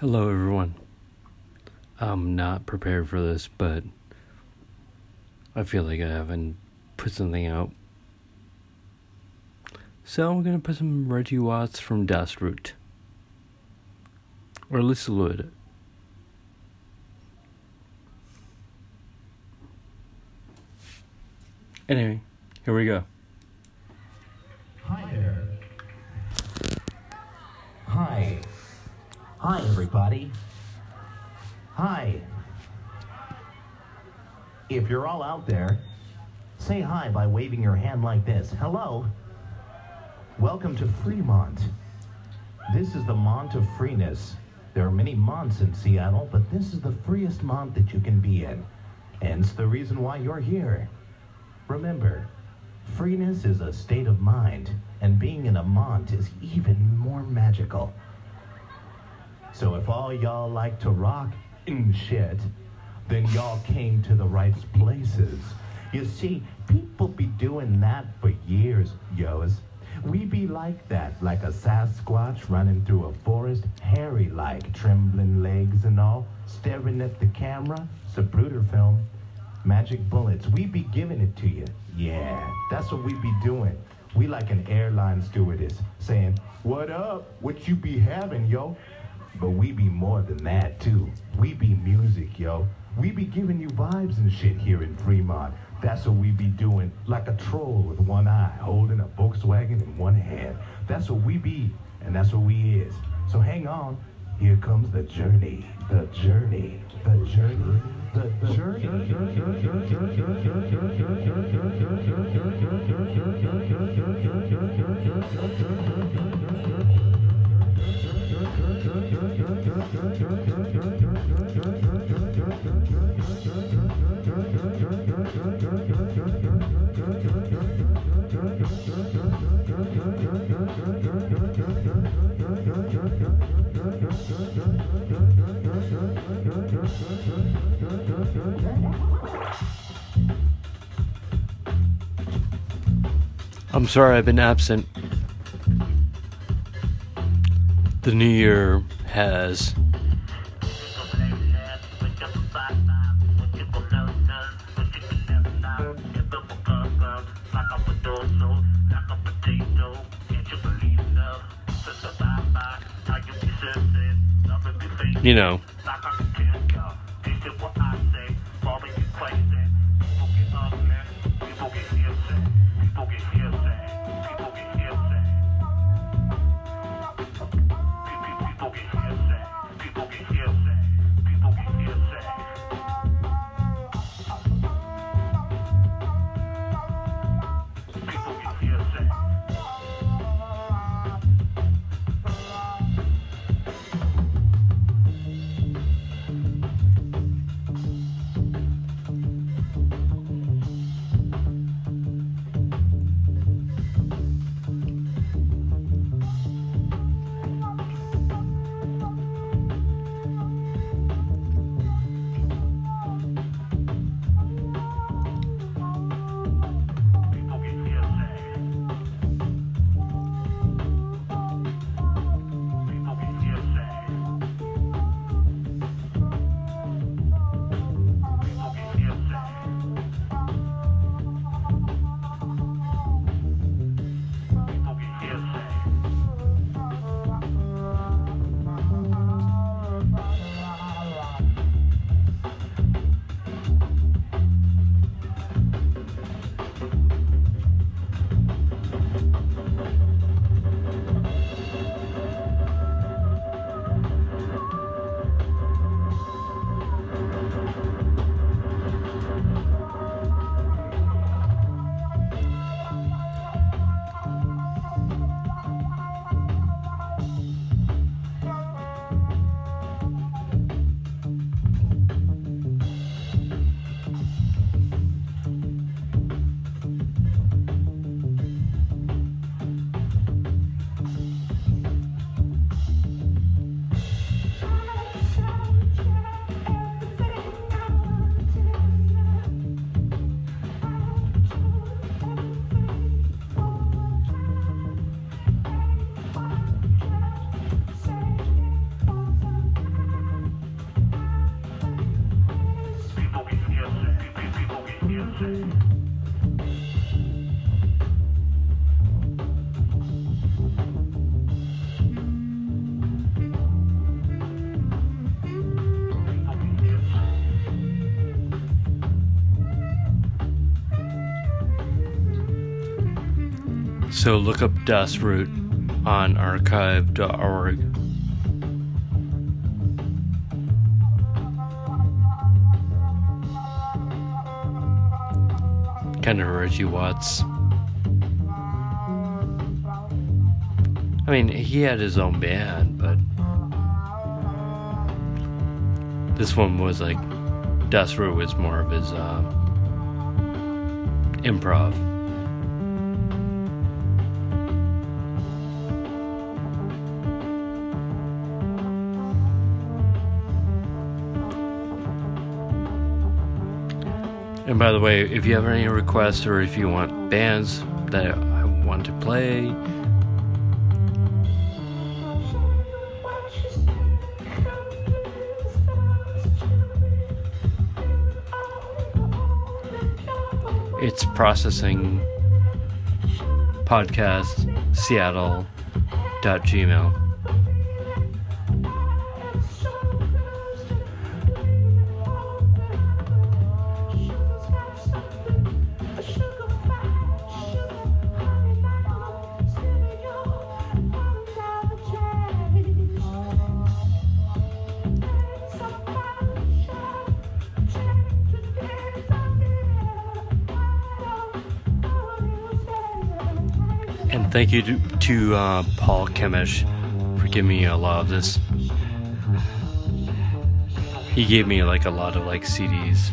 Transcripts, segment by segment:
Hello, everyone. I'm not prepared for this, but I feel like I haven't put something out. So I'm gonna put some Reggie Watts from Das Root. Or at least a little bit. Anyway, here we go. Hi there. Hi. Hi, everybody. Hi. If you're all out there, say hi by waving your hand like this. Hello. Welcome to Fremont. This is the Mont of Freeness. There are many months in Seattle, but this is the freest mont that you can be in. Hence the reason why you're here. Remember, freeness is a state of mind, and being in a mont is even more magical. So if all y'all like to rock and shit, then y'all came to the right places. You see, people be doing that for years, yos. We be like that, like a Sasquatch running through a forest, hairy like, trembling legs and all, staring at the camera, Zapruder film, magic bullets. We be giving it to you. Yeah, that's what we be doing. We like an airline stewardess saying, What up? What you be having, yo? But we be more than that, too. We be music, yo. We be giving you vibes and shit here in Fremont. That's what we be doing, like a troll with one eye, holding a Volkswagen in one hand. That's what we be, and that's what we is. So hang on. Here comes the journey, the journey, the journey, the journey. I'm sorry I've been absent. The new year has you know, So look up Das Root on archive.org. Kind of Reggie Watts. I mean, he had his own band, but this one was like Das Root was more of his uh, improv. And by the way, if you have any requests or if you want bands that I want to play, it's processing podcast seattle thank you to, to uh, paul kemish for giving me a lot of this. He gave me like a lot of like cds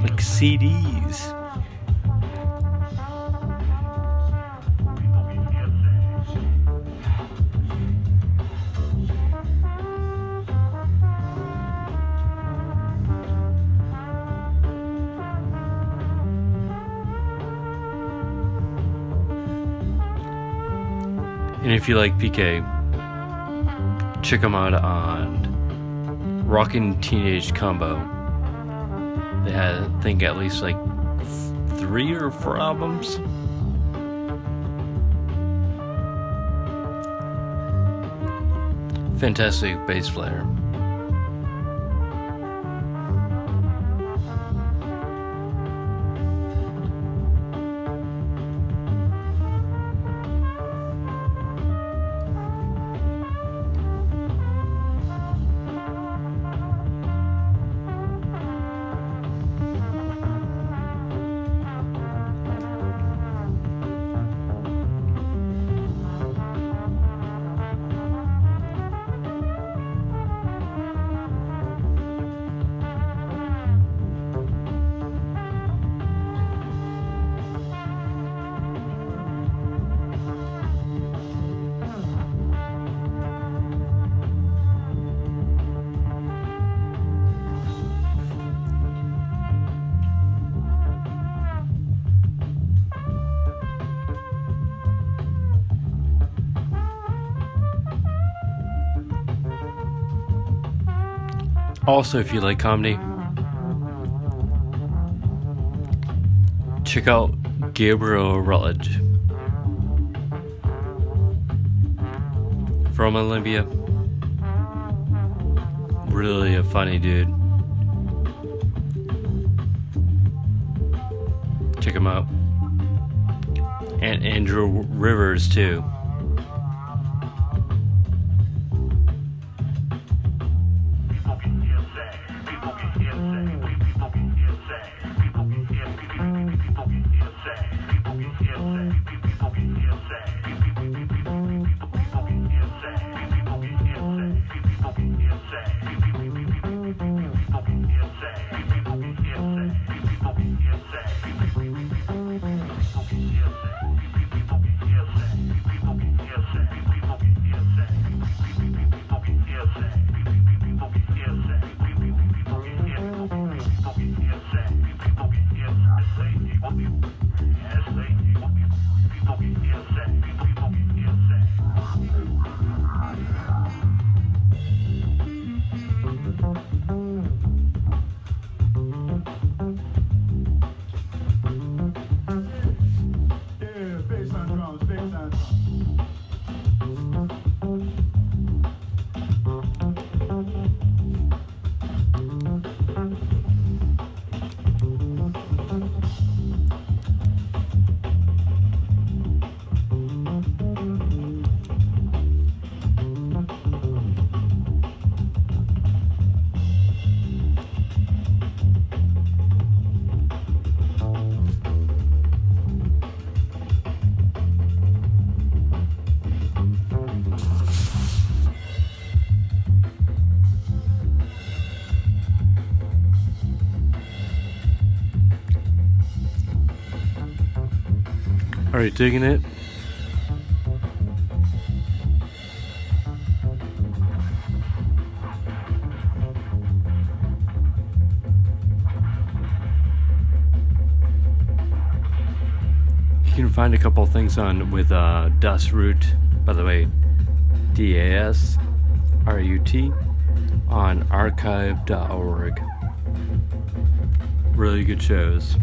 like cds if you like PK, check them out on Rockin' Teenage Combo. They had, I think, at least like three or four albums. Fantastic bass player. Also, if you like comedy, check out Gabriel Rutledge from Olympia. Really a funny dude. Check him out. And Andrew Rivers, too. Are you digging it? You can find a couple things on with uh, Das Root, by the way, D A S R U T, on archive.org. Really good shows.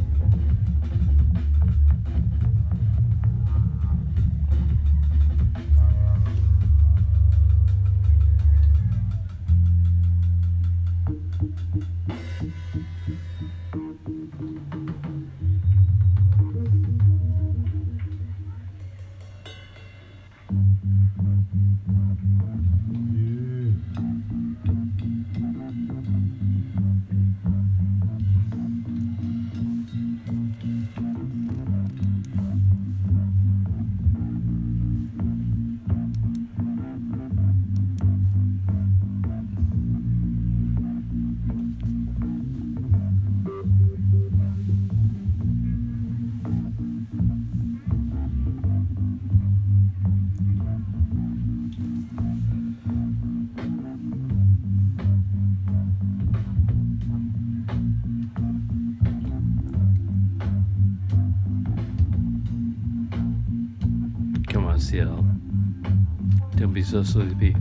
Be so sleepy.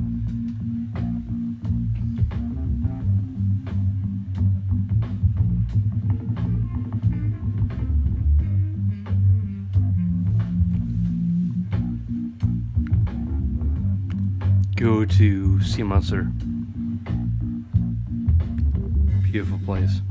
Go to Sea Monster. Beautiful place.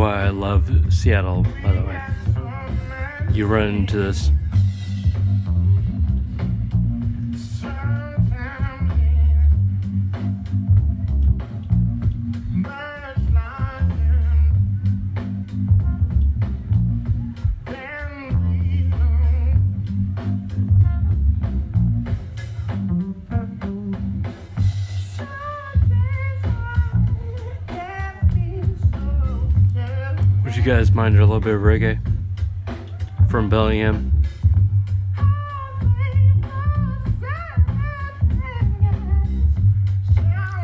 Why I love Seattle, by the way. You run into this. A little bit of reggae from Bellingham?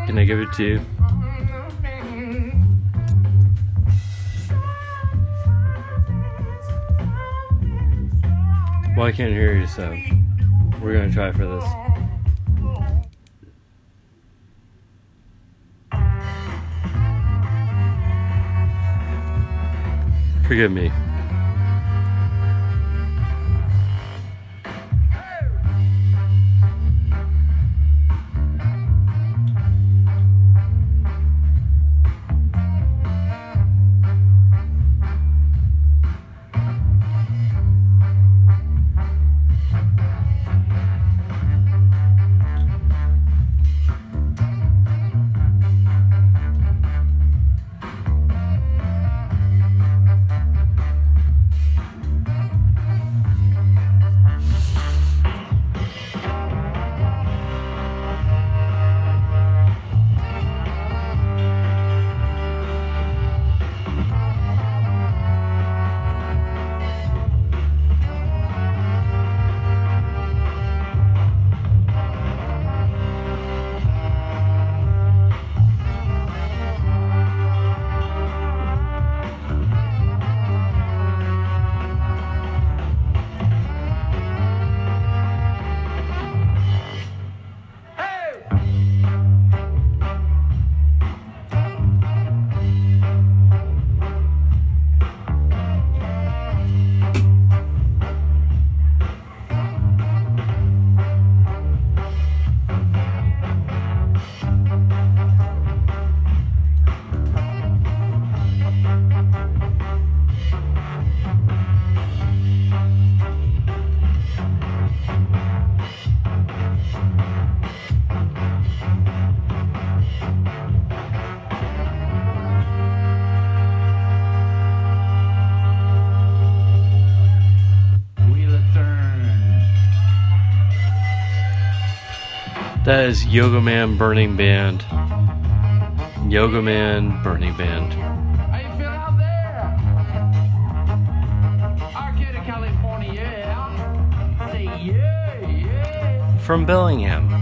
Can I give it to you? Well, I can't hear you, so we're gonna try for this. Forgive me. That is Yogoman Burning Band. Yogoman Burning Band. How you feel out there? Arcata, California, yeah. Say yeah, yeah. From Bellingham.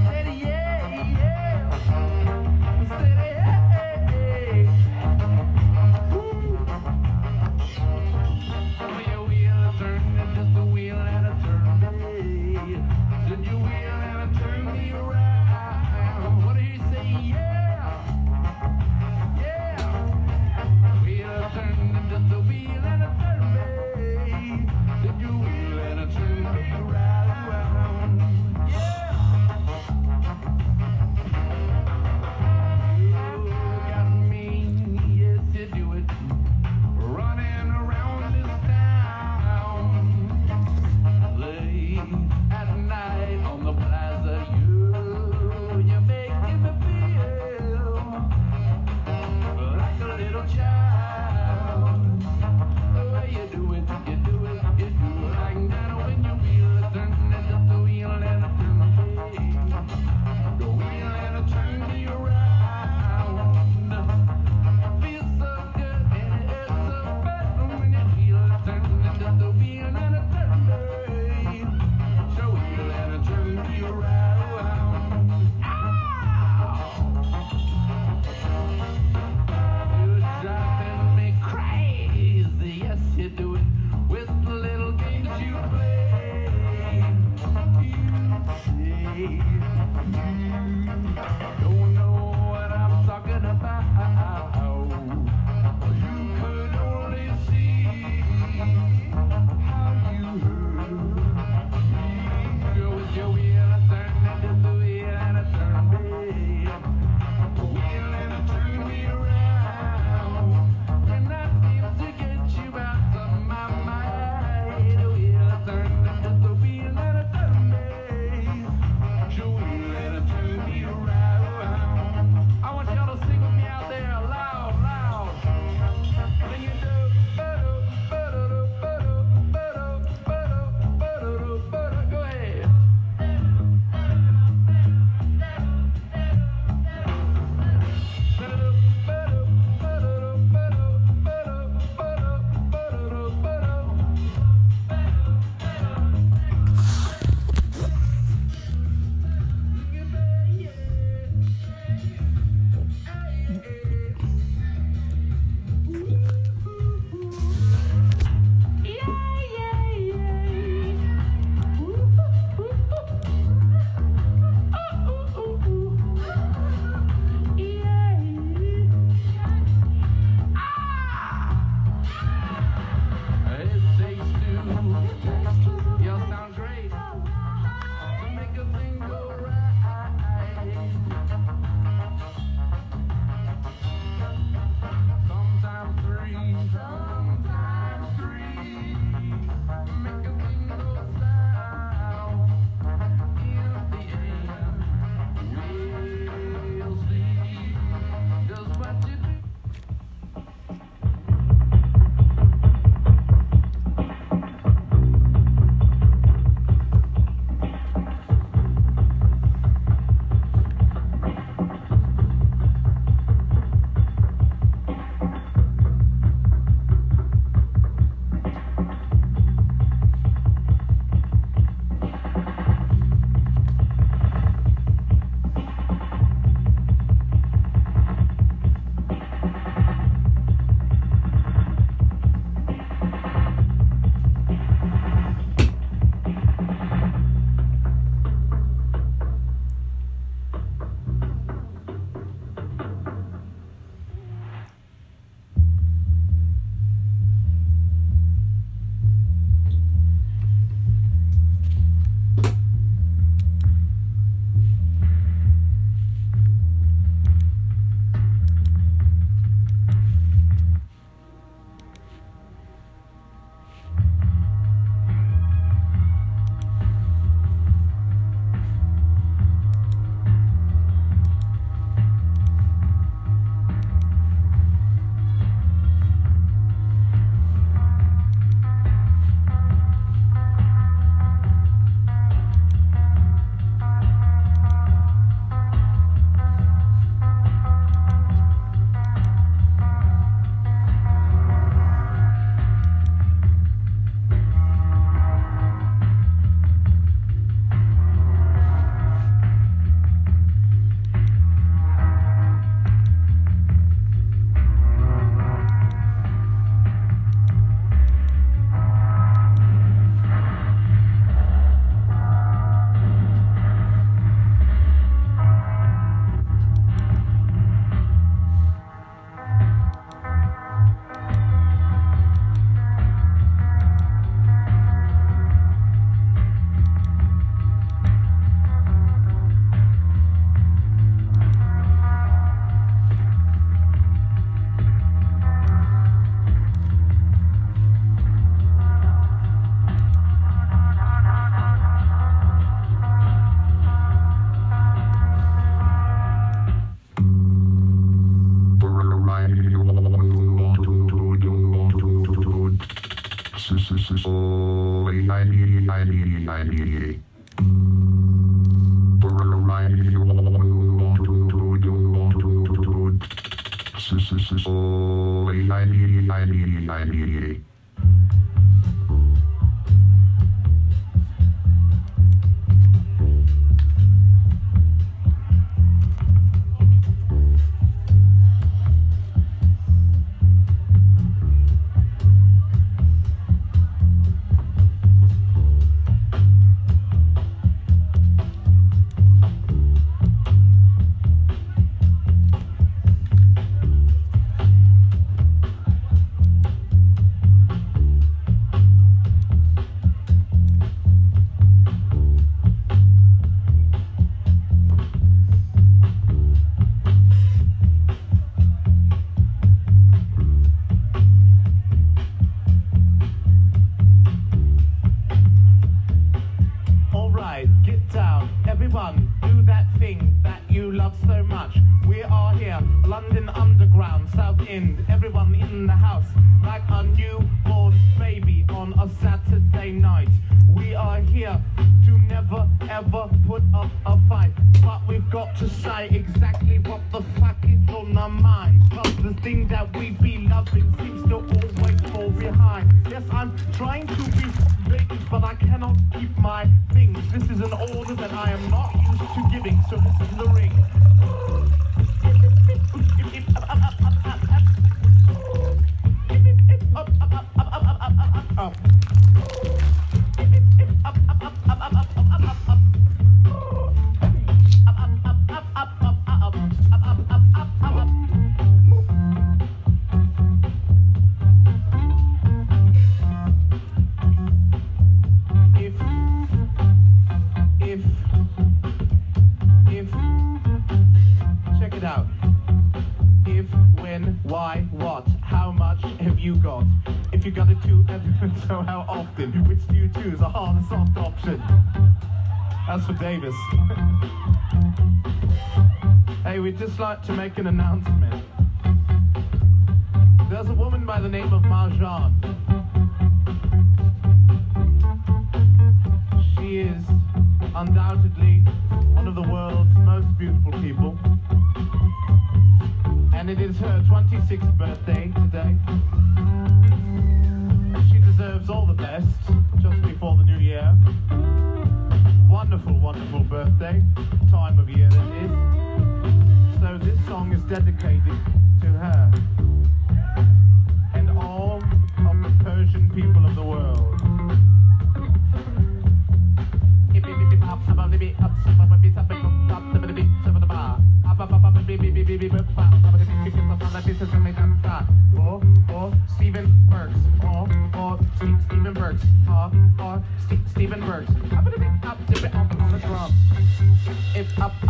society trying to be things, but I cannot keep my things. This is an order that I am not used to giving, so this is the ring. Mr. Davis. hey, we'd just like to make an announcement. There's a woman by the name of Marjan. She is undoubtedly one of the world's most beautiful people. And it is her 26th birthday wonderful, wonderful birthday, time of year that is. So this song is dedicated to her and all of the Persian people of the world. Or, or Stephen Burks, Oh, oh, Stephen Burks, Oh, oh, Stephen Burks up. If up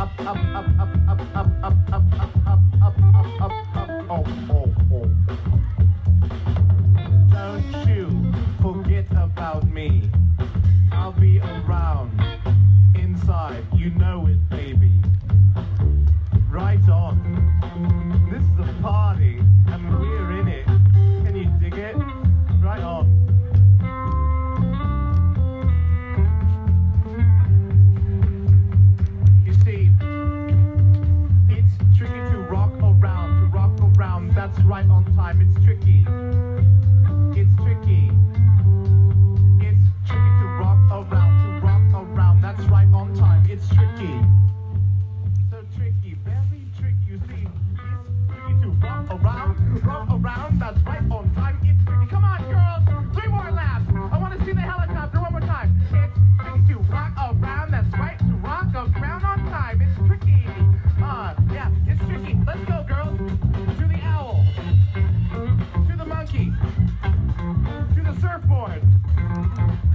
surfboard,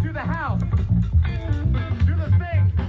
to the house, to the sink,